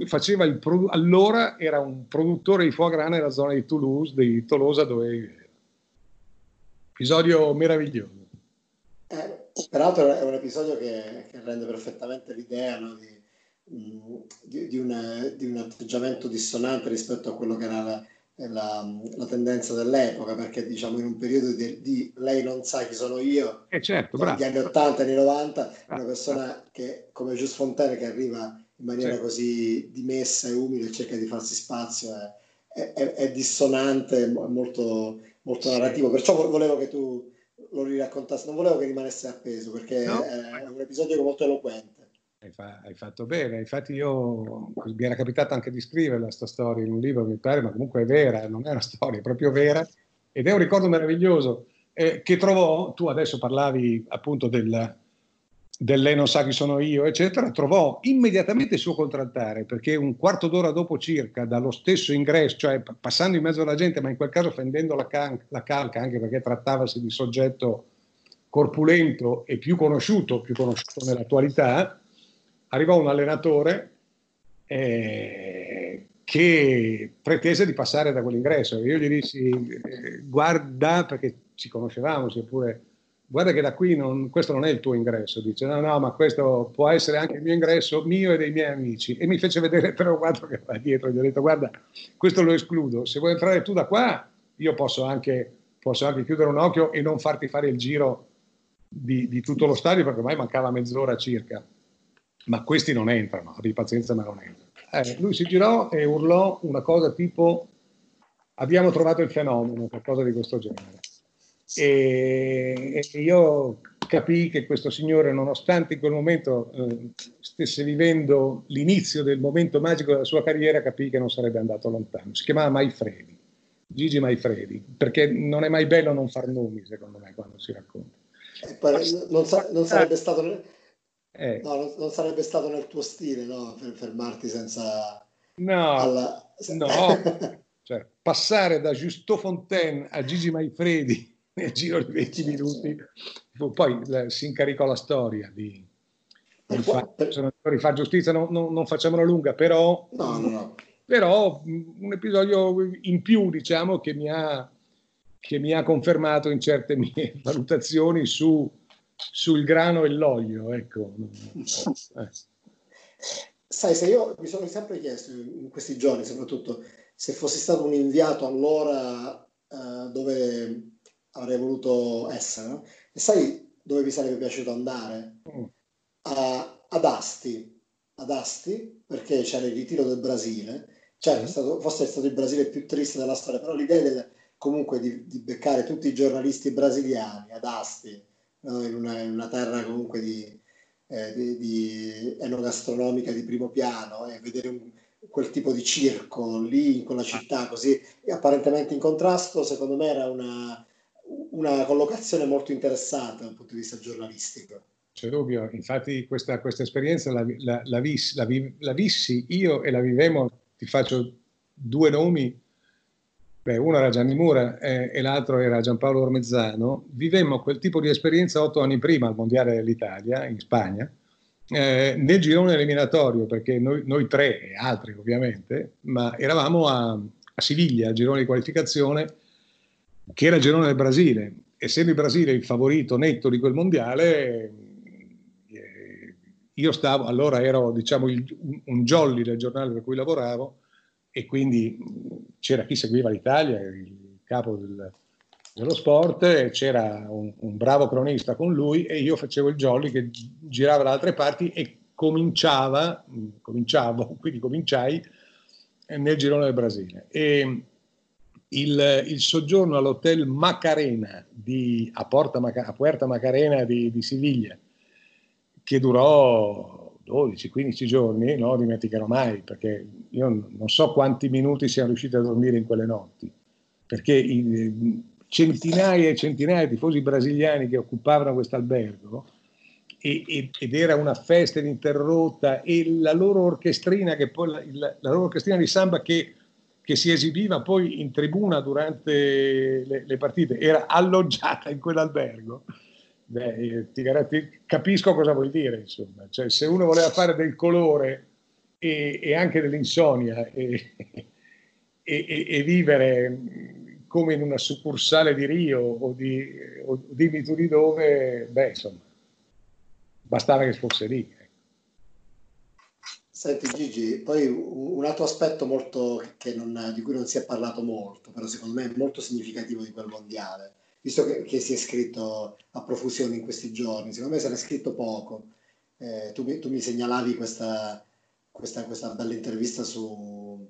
faceva il allora era un produttore di foie gras nella zona di Toulouse, di Tolosa dove episodio meraviglioso. Eh, peraltro è un episodio che, che rende perfettamente l'idea no, di, di, di, una, di, un atteggiamento dissonante rispetto a quello che era la, la, la tendenza dell'epoca, perché diciamo in un periodo di, di lei non sa chi sono io, eh certo, negli anni 80 e anni 90, una persona che come Gius Fontaine che arriva in maniera certo. così dimessa e umile e cerca di farsi spazio è, è, è dissonante, è molto, molto narrativo, perciò volevo che tu lo riraccontassi, non volevo che rimanesse appeso perché no. è un episodio molto eloquente. Hai, fa- hai, fatto bene, infatti io mi era capitato anche di scriverla questa storia in un libro, mi pare, ma comunque è vera, non è una storia, è proprio vera ed è un ricordo meraviglioso eh, che trovò, tu adesso parlavi appunto del, del lei non sa chi sono io, eccetera, trovò immediatamente il suo contraltare perché un quarto d'ora dopo circa dallo stesso ingresso, cioè passando in mezzo alla gente, ma in quel caso fendendo la, can- la calca anche perché trattavasi di soggetto corpulento e più conosciuto, più conosciuto nell'attualità, arrivò un allenatore eh, che pretese di passare da quell'ingresso. Io gli dissi, eh, guarda, perché ci conoscevamo, seppure, guarda che da qui non, questo non è il tuo ingresso. Dice, no, no, ma questo può essere anche il mio ingresso, mio e dei miei amici. E mi fece vedere tre o quattro che va dietro. Gli ho detto, guarda, questo lo escludo. Se vuoi entrare tu da qua, io posso anche, posso anche chiudere un occhio e non farti fare il giro di, di tutto lo stadio, perché ormai mancava mezz'ora circa ma questi non entrano, abbi pazienza ma non entrano. Eh, lui si girò e urlò una cosa tipo abbiamo trovato il fenomeno, qualcosa di questo genere. E, e io capii che questo signore, nonostante in quel momento eh, stesse vivendo l'inizio del momento magico della sua carriera, capì che non sarebbe andato lontano. Si chiamava Maifredi, Gigi Maifredi, perché non è mai bello non far nomi, secondo me, quando si racconta. Eh, non, sa- non, sarebbe stato. Eh. No, non, non, sarebbe stato nel tuo stile, no? Per fermarti senza... No, alla... no. cioè, passare da Giusto Fontaine a Gigi Maifredi nel giro di 20 minuti, poi si incaricò la storia di, di fa, rifà giustizia, non, non, non facciamola lunga, però, no, no, no. però un episodio in più diciamo che mi ha, che mi ha confermato in certe mie valutazioni su, sul grano e l'olio. Ecco. Eh. Sai, se io mi sono sempre chiesto in questi giorni, soprattutto, se fossi stato un inviato allora uh, dove avrei voluto essere. No? E sai dove mi sarebbe piaciuto andare? Mm. A, ad Asti, ad Asti, perché c'era il ritiro del Brasile. Certo, è stato, forse è stato il Brasile più triste della storia, però l'idea del, comunque di, di beccare tutti i giornalisti brasiliani ad Asti, no? in, una, in, una, terra comunque di, eh, di, di enogastronomica di primo piano e vedere un, quel tipo di circo lì in quella città così apparentemente in contrasto, secondo me era una, una collocazione molto interessante dal punto di vista giornalistico. C'è dubbio, infatti questa, questa esperienza la, la, la, vis, la, vissi io e la vivemmo, ti faccio due nomi, Beh, uno era Gianni Mura eh, e l'altro era Giampaolo Ormezzano, vivemmo quel tipo di esperienza otto anni prima al Mondiale dell'Italia, in Spagna, eh, nel girone eliminatorio, perché noi, noi, tre e altri ovviamente, ma eravamo a, a Siviglia, al girone di qualificazione, che era il girone del Brasile. Essendo il Brasile il favorito netto di quel mondiale, eh, io stavo, allora ero diciamo il, un jolly del giornale per cui lavoravo e quindi c'era chi seguiva l'Italia, il capo del, dello sport, c'era un, un, bravo cronista con lui e io facevo il jolly che girava da altre parti e cominciava, cominciavo, quindi cominciai nel girone del Brasile. E, il, il soggiorno all'hotel Macarena di, a, Porta, a Puerta Macarena di, di Siviglia, che durò 12-15 giorni, non dimenticherò mai, perché io non so quanti minuti siamo riusciti a dormire in quelle notti, perché centinaia e centinaia di tifosi brasiliani che occupavano questo albergo ed era una festa ininterrotta e la loro orchestrina, che poi la, la loro orchestrina di samba che che si esibiva poi in tribuna durante le, le partite, era alloggiata in quell'albergo. Beh, ti, ti, capisco cosa vuol dire, insomma. Cioè, se uno voleva fare del colore e, e anche dell'insonnia e, e, e, vivere come in una succursale di Rio o di, o, dimmi tu di dove, beh, insomma, bastava che fosse lì. Senti Gigi, poi un altro aspetto molto, non, di cui non si è parlato molto, però secondo me è molto significativo di quel mondiale, visto che, che si è scritto a profusione in questi giorni, secondo me se ne è scritto poco. Eh, tu, tu, mi segnalavi questa, questa, questa bella intervista su,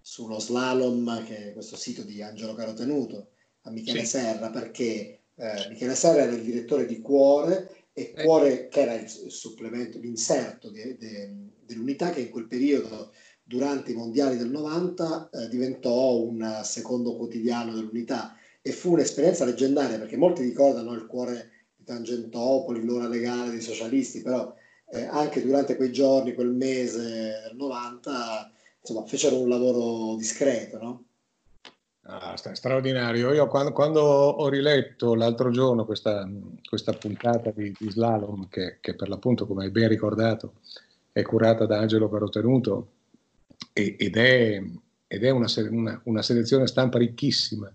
sullo slalom, che è questo sito di Angelo Carotenuto, a Michele sì. Serra, perché eh, Michele Serra era il direttore di Cuore e eh. Cuore, che era il supplemento, l'inserto de, de, dell'unità che in quel periodo, durante i mondiali del 90, eh, diventò un secondo quotidiano dell'unità e fu un'esperienza leggendaria perché molti ricordano il cuore di Tangentopoli, l'ora legale dei socialisti, però eh, anche durante quei giorni, quel mese del 90, insomma, fecero un lavoro discreto, no? Ah, straordinario. Io quando, quando, ho riletto l'altro giorno questa, questa puntata di, di Slalom, che, che, per l'appunto, come hai ben ricordato, è curata da Angelo Carotenuto ed è, ed è una, una, una, selezione stampa ricchissima,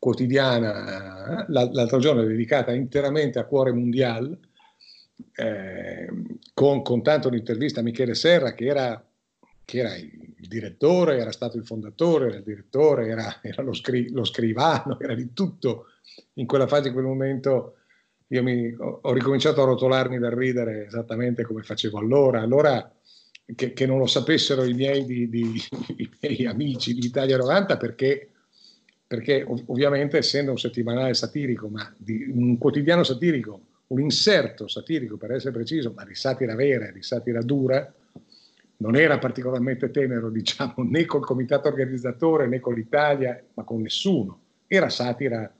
quotidiana, l'altro giorno dedicata interamente a Cuore Mondial, eh, con, con tanto un'intervista a Michele Serra, che era, che era il direttore, era stato il fondatore, era il direttore, era, era lo, scri- lo, scrivano, era di tutto in quella fase, in quel momento io mi, ho, ho, ricominciato a rotolarmi dal ridere esattamente come facevo allora. Allora che, che non lo sapessero i miei, di, di, i miei amici di Italia 90 perché, perché ov- ovviamente essendo un settimanale satirico, ma un quotidiano satirico, un inserto satirico per essere preciso, ma di satira vera, di satira dura, non era particolarmente tenero, diciamo, né col comitato organizzatore né con l'Italia, ma con nessuno. Era satira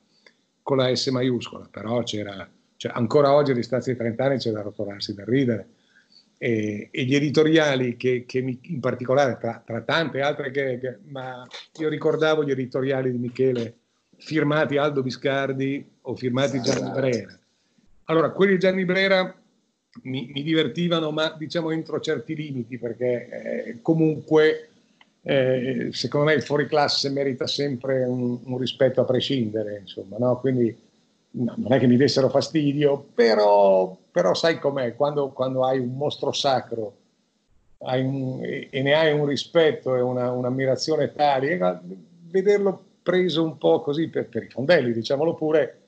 con la S maiuscola, però c'era, cioè ancora oggi a distanza di 30 anni c'è da rotolarsi da ridere. E, e, gli editoriali che, che mi, in particolare tra, tra tante altre che, che, ma io ricordavo gli editoriali di Michele firmati Aldo Biscardi o firmati Gianni Brera. Allora, quelli di Gianni Brera mi, mi, divertivano, ma diciamo entro certi limiti, perché eh, comunque eh, secondo me il fuoriclasse merita sempre un, un rispetto a prescindere, insomma, no? Quindi no, non è che mi dessero fastidio, però, però sai com'è, quando, quando, hai un mostro sacro un, e, e, ne hai un rispetto e una, un'ammirazione tali, vederlo preso un po' così per, per i fondelli, diciamolo pure,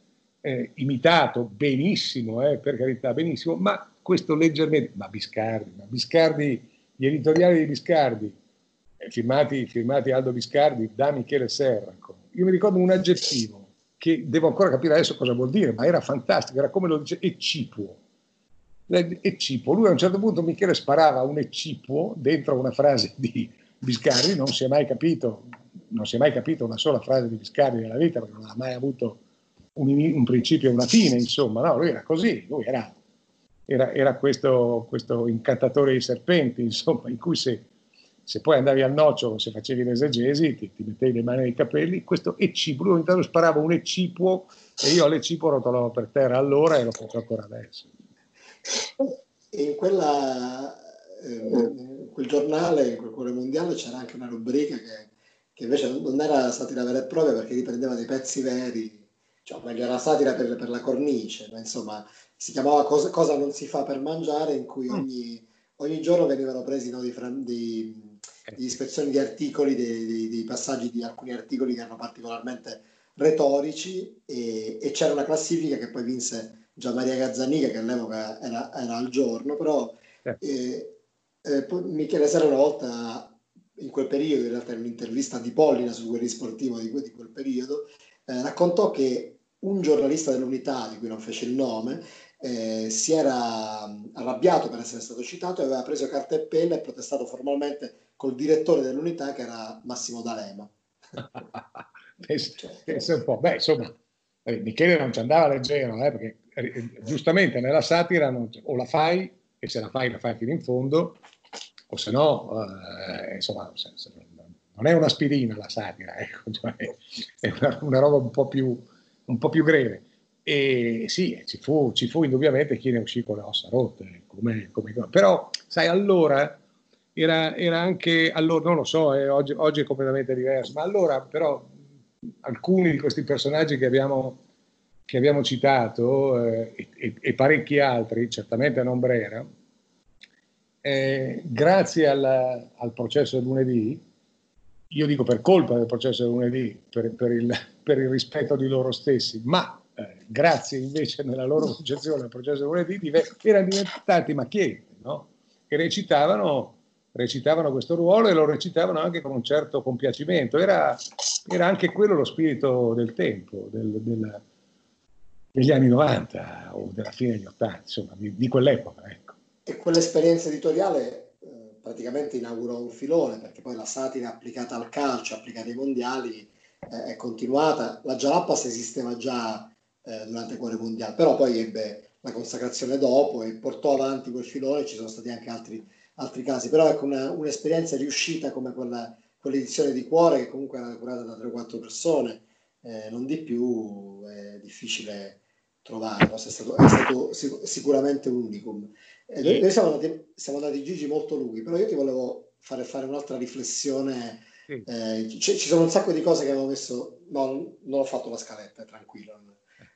eh, imitato benissimo, eh, per carità, benissimo, ma questo leggermente, ma Biscardi, ma Biscardi, gli editoriali di Biscardi, eh, firmati, firmati, Aldo Biscardi da Michele Serraco, io mi ricordo un aggettivo che devo ancora capire adesso cosa vuol dire, ma era fantastico, era come lo dice ecipuo. Ecipuo. Lui a un certo punto Michele sparava un ecipuo dentro una frase di Biscardi, non si è mai capito, non si è mai capito una sola frase di Biscardi nella vita perché non ha mai avuto un, un principio e una fine, insomma, no, lui era così, lui era era, era questo, questo, incantatore di serpenti, insomma, in cui se, se poi andavi al noccio, se facevi l'esegesi, ti, ti mettevi le mani nei capelli, questo ecipuo, lui ogni tanto sparava un ecipuo e io all'ecipuo rotolavo per terra allora e lo faccio ancora adesso. E in quella, eh, quel giornale, in quel cuore mondiale, c'era anche una rubrica che, che invece non era satira vera e propria perché riprendeva dei pezzi veri, cioè meglio era satira per, per la cornice, ma insomma si chiamava cosa, cosa, non si fa per mangiare, in cui mm. ogni, ogni giorno venivano presi no, di, di, di, ispezioni di articoli, dei, dei, passaggi di alcuni articoli che erano particolarmente retorici e, e, c'era una classifica che poi vinse Gian Maria Gazzanica che all'epoca era, era al giorno, però eh. Eh, eh, Michele Serra una volta in quel periodo, in realtà in un'intervista di Pollina su Guerri Sportivo di, di quel periodo, eh, raccontò che un giornalista dell'unità, di cui non fece il nome, eh, si era arrabbiato per essere stato citato e aveva preso carta e penna e protestato formalmente col direttore dell'unità che era Massimo D'Alema. pensa, un po', beh insomma, eh, Michele non ci andava leggero, eh, perché eh, giustamente nella satira non, o la fai e se la fai la fai fino in fondo o se no, insomma, se, se, non è un'aspirina la satira, ecco, cioè, è una, una roba un po' più, un po' più greve. E sì, ci fu, ci fu, indubbiamente chi ne uscì con le ossa rotte, come, come, però sai, allora era, era, anche, allora, non lo so, eh, oggi, oggi, è completamente diverso, ma allora però alcuni di questi personaggi che abbiamo, che abbiamo citato eh, e, e, parecchi altri, certamente non Brera, eh, grazie al, al processo del lunedì, io dico per colpa del processo del lunedì, per, per, il, per il rispetto di loro stessi, ma grazie invece nella loro concezione al processo lunedì, erano diventati macchiette, no? che recitavano, recitavano, questo ruolo e lo recitavano anche con un certo compiacimento. Era, era anche quello lo spirito del tempo, del, del, degli anni 90 o della fine degli 80, insomma, di, di quell'epoca. Ecco. E quell'esperienza editoriale eh, praticamente inaugurò un filone, perché poi la satira applicata al calcio, applicata ai mondiali, eh, è continuata. La Jalapas esisteva già eh, durante il cuore mondiale, però poi ebbe la consacrazione dopo e portò avanti quel filone, ci sono stati anche altri, altri casi, però ecco una, un'esperienza riuscita come quella, quell'edizione di cuore che comunque era curata da 3-4 persone, eh, non di più, è difficile trovarlo, è stato, è stato sic- sicuramente un unicum. Eh, noi siamo andati, siamo andati Gigi molto lunghi, però io ti volevo fare fare un'altra riflessione. Eh, c- ci sono un sacco di cose che avevo messo, no, non ho fatto la scaletta, tranquillo,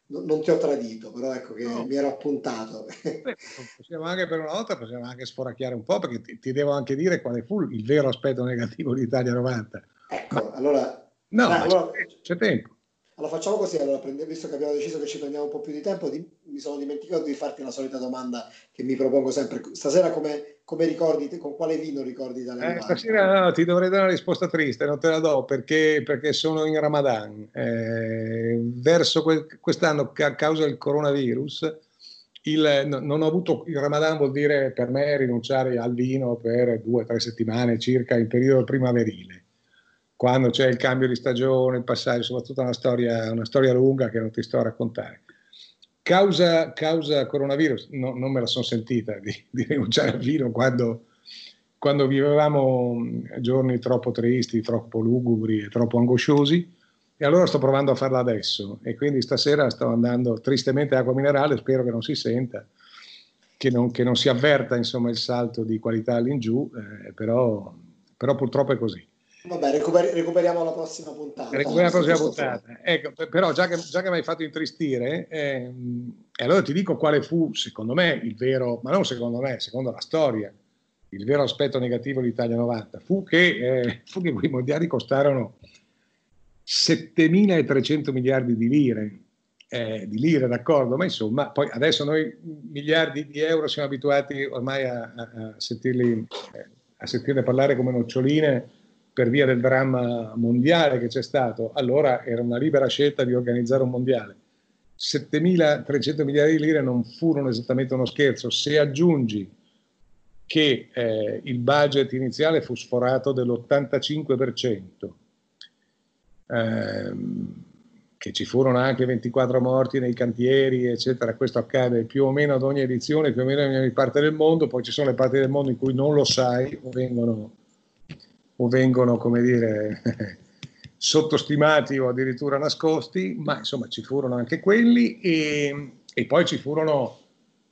non ti ho tradito, però ecco che no. mi ero appuntato. Possiamo anche per una volta possiamo anche sforacchiare un po' perché ti, ti, devo anche dire quale fu il vero aspetto negativo di Italia 90. Ecco, allora... No, allora, c'è, tempo. Allora facciamo così, allora, visto che abbiamo deciso che ci prendiamo un po' più di tempo, di, mi sono dimenticato di farti la solita domanda che mi propongo sempre. Stasera come, come ricordi, con quale vino ricordi Italia? Eh, stasera no, ti dovrei dare una risposta triste, non te la do perché, perché sono in Ramadan. Eh, verso que- quest'anno, a causa del coronavirus, il, no, non ho avuto il Ramadan vuol dire per me rinunciare al vino per due o tre settimane circa in periodo primaverile quando c'è il cambio di stagione, il passaggio, soprattutto una storia, una storia lunga che non ti sto a raccontare. Causa, causa coronavirus, no, non me la sono sentita di, di rinunciare al vino quando, quando, vivevamo giorni troppo tristi, troppo lugubri e troppo angosciosi. E allora sto provando a farla adesso e quindi stasera sto andando tristemente acqua minerale, spero che non si senta, che non, che non si avverta insomma il salto di qualità all'ingiù, eh, però, però purtroppo è così. Vabbè, recuperi, recuperiamo la prossima puntata. Recuperiamo la prossima puntata. Ecco, però già che, già che mi hai fatto intristire, ehm, allora ti dico quale fu, secondo me, il vero, ma non secondo me, secondo la storia, il vero aspetto negativo dell'Italia 90, fu che, eh, fu che quei mondiali costarono 7.300 miliardi di lire, eh, di lire, d'accordo, ma insomma, poi adesso noi miliardi di euro siamo abituati ormai a, a, a, sentirli, eh, a sentirne parlare come noccioline per via del dramma mondiale che c'è stato, allora era una libera scelta di organizzare un mondiale. 7.300 miliardi di lire non furono esattamente uno scherzo. Se aggiungi che eh, il budget iniziale fu sforato dell'85%, ehm, che ci furono anche 24 morti nei cantieri, eccetera, questo accade più o meno ad ogni edizione, più o meno in ogni parte del mondo, poi ci sono le parti del mondo in cui non lo sai o vengono o vengono, come dire, sottostimati o addirittura nascosti, ma insomma ci furono anche quelli e, e poi ci furono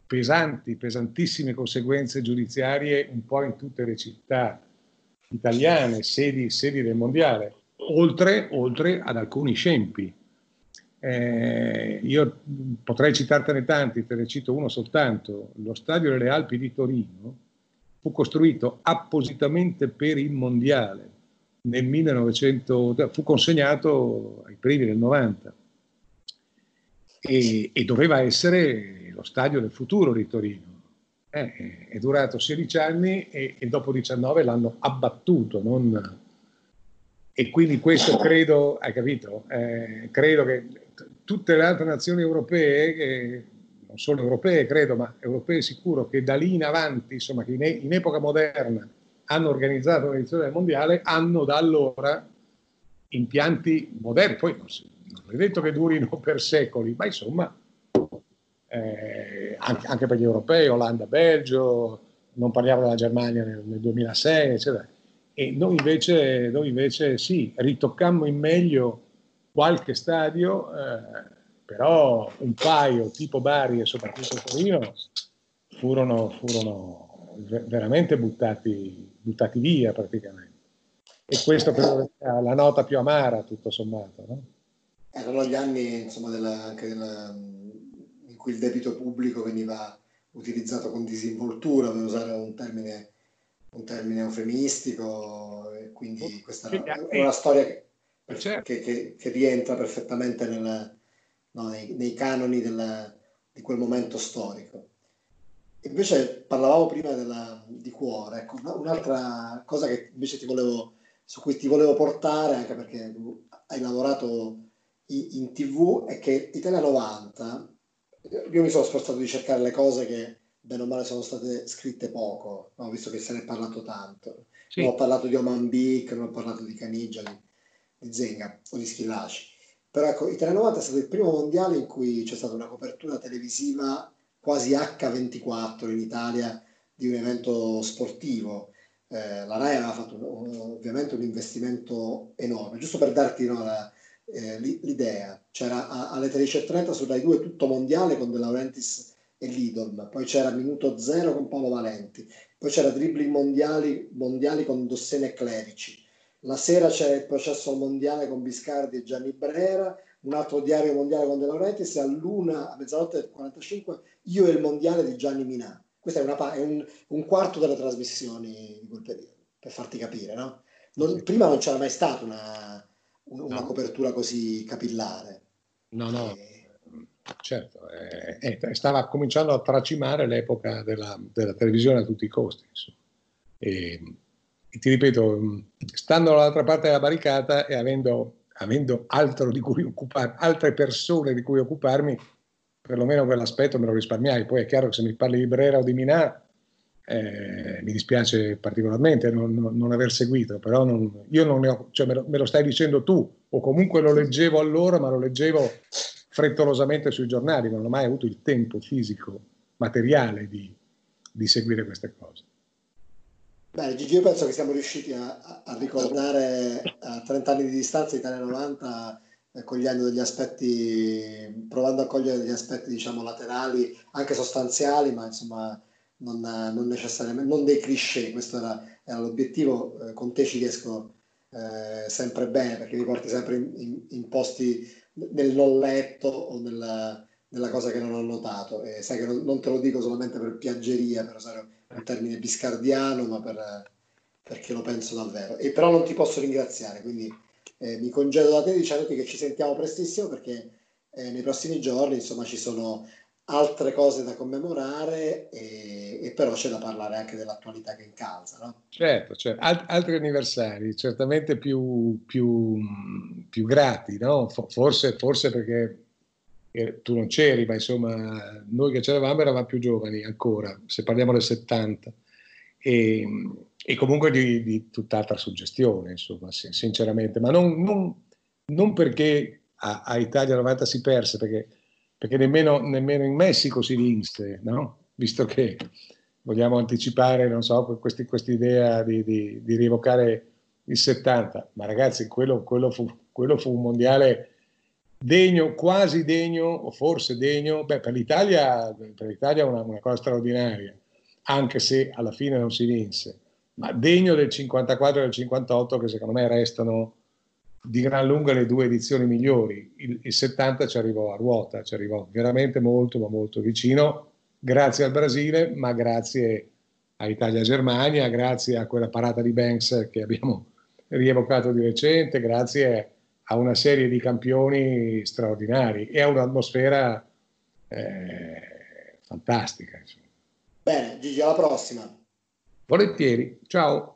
pesanti, pesantissime conseguenze giudiziarie un po' in tutte le città italiane, sedi, sedi del mondiale, oltre, oltre, ad alcuni scempi. Eh, io potrei citartene tanti, te ne cito uno soltanto. Lo stadio delle Alpi di Torino fu costruito appositamente per il mondiale nel 1900, fu consegnato ai primi del 90 e, e doveva essere lo stadio del futuro di Torino. Eh, è durato 16 anni e, e, dopo 19 l'hanno abbattuto. Non... E quindi questo credo, hai capito? Eh, credo che tutte le altre nazioni europee eh, non solo europee credo, ma europee sicuro, che da lì in avanti, insomma, che in, in epoca moderna hanno organizzato un'edizione del mondiale, hanno da allora impianti moderni. Poi non, è detto che durino per secoli, ma insomma, eh, anche, anche, per gli europei, Olanda, Belgio, non parliamo della Germania nel, nel 2006, eccetera. E noi invece, noi invece sì, ritoccammo in meglio qualche stadio. Eh, però un paio, tipo Bari e soprattutto Torino, furono, furono veramente buttati, buttati, via praticamente. E questo credo sia la nota più amara, tutto sommato. No? Erano gli anni insomma, della, anche della, in cui il debito pubblico veniva utilizzato con disinvoltura, per usare un termine, un termine eufemistico, e quindi questa è una storia che, certo. che, che, che rientra perfettamente nel, no, nei, nei, canoni della, di quel momento storico. Invece parlavamo prima della, di cuore, ecco, un'altra cosa che invece ti volevo, su cui ti volevo portare, anche perché hai lavorato in, tv, è che Italia 90, io mi sono sforzato di cercare le cose che bene o male sono state scritte poco, no? visto che se ne è parlato tanto. Sì. Non ho parlato di Oman Beak, non ho parlato di Caniggia, di, di Zenga o di Schillaci. Però ecco, Italia 90 è stato il primo mondiale in cui c'è stata una copertura televisiva quasi H24 in Italia di un evento sportivo. Eh, la RAI aveva fatto ovviamente un investimento enorme, giusto per darti no, la, eh, l'idea. C'era a, alle 13.30 su Rai 2 tutto mondiale con De Laurentiis e Lidl, poi c'era Minuto Zero con Paolo Valenti, poi c'era Dribbling mondiali, mondiali con Dossene e Clerici, la sera c'è il processo al mondiale con Biscardi e Gianni Brera, un altro diario mondiale con De Laurentiis e all'una, a mezzanotte e 45, io e il mondiale di Gianni Minà. Questo è, una, è un, un, quarto delle trasmissioni di quel periodo, per farti capire, no? Non, prima non c'era mai stata una, un, una no. copertura così capillare. No, no, e... certo, eh, eh, stava cominciando a tracimare l'epoca della, della televisione a tutti i costi. E, e, ti ripeto, stando dall'altra parte della barricata e avendo, avendo altro di cui occupare, altre persone di cui occuparmi, perlomeno quell'aspetto me lo risparmiai. Poi è chiaro che se mi parli di Brera o di Minà, eh, mi dispiace particolarmente non, non, non aver seguito, però non, io non ne ho, cioè me, lo, me, lo, stai dicendo tu, o comunque lo leggevo allora, ma lo leggevo frettolosamente sui giornali, non ho mai avuto il tempo fisico, materiale di, di seguire queste cose. Beh, Gigi, io penso che siamo riusciti a, a ricordare a 30 anni di distanza Italia 90 eh, cogliendo degli aspetti, provando a cogliere degli aspetti, diciamo, laterali, anche sostanziali, ma insomma non, non necessariamente, non dei cliché, questo era, era l'obiettivo, eh, con te ci riesco eh, sempre bene perché mi porti sempre in, in, in, posti nel non letto o nella, nella cosa che non ho notato e sai che non, non, te lo dico solamente per piaggeria, per usare un termine biscardiano, ma per, perché lo penso davvero. E però non ti posso ringraziare, quindi eh, mi congedo da te dicendoti che ci sentiamo prestissimo perché eh, nei prossimi giorni insomma ci sono altre cose da commemorare e, e, però c'è da parlare anche dell'attualità che incalza. No? Certo, certo. Alt- altri anniversari, certamente più, più, più grati, no? forse, forse, perché tu non c'eri, ma insomma noi che c'eravamo eravamo più giovani ancora, se parliamo del 70. E, e comunque di, di, tutt'altra suggestione, insomma, sinceramente, ma non, non, non perché a, a Italia 90 si perse, perché perché nemmeno, nemmeno in Messico si vinse, no? visto che vogliamo anticipare, non so, questa idea di, di, di, rievocare il 70, ma ragazzi, quello, quello, fu, quello, fu, un mondiale degno, quasi degno, o forse degno, beh, per l'Italia, è una, una cosa straordinaria, anche se alla fine non si vinse, ma degno del 54 e del 58 che secondo me restano di gran lunga le due edizioni migliori. Il, il 70 ci arrivò a ruota, ci arrivò veramente molto, ma molto vicino, grazie al Brasile, ma grazie a Italia-Germania, grazie a quella parata di Banks che abbiamo rievocato di recente, grazie a una serie di campioni straordinari e a un'atmosfera eh, fantastica. Insomma. Bene, Gigi, alla prossima. Volentieri, ciao.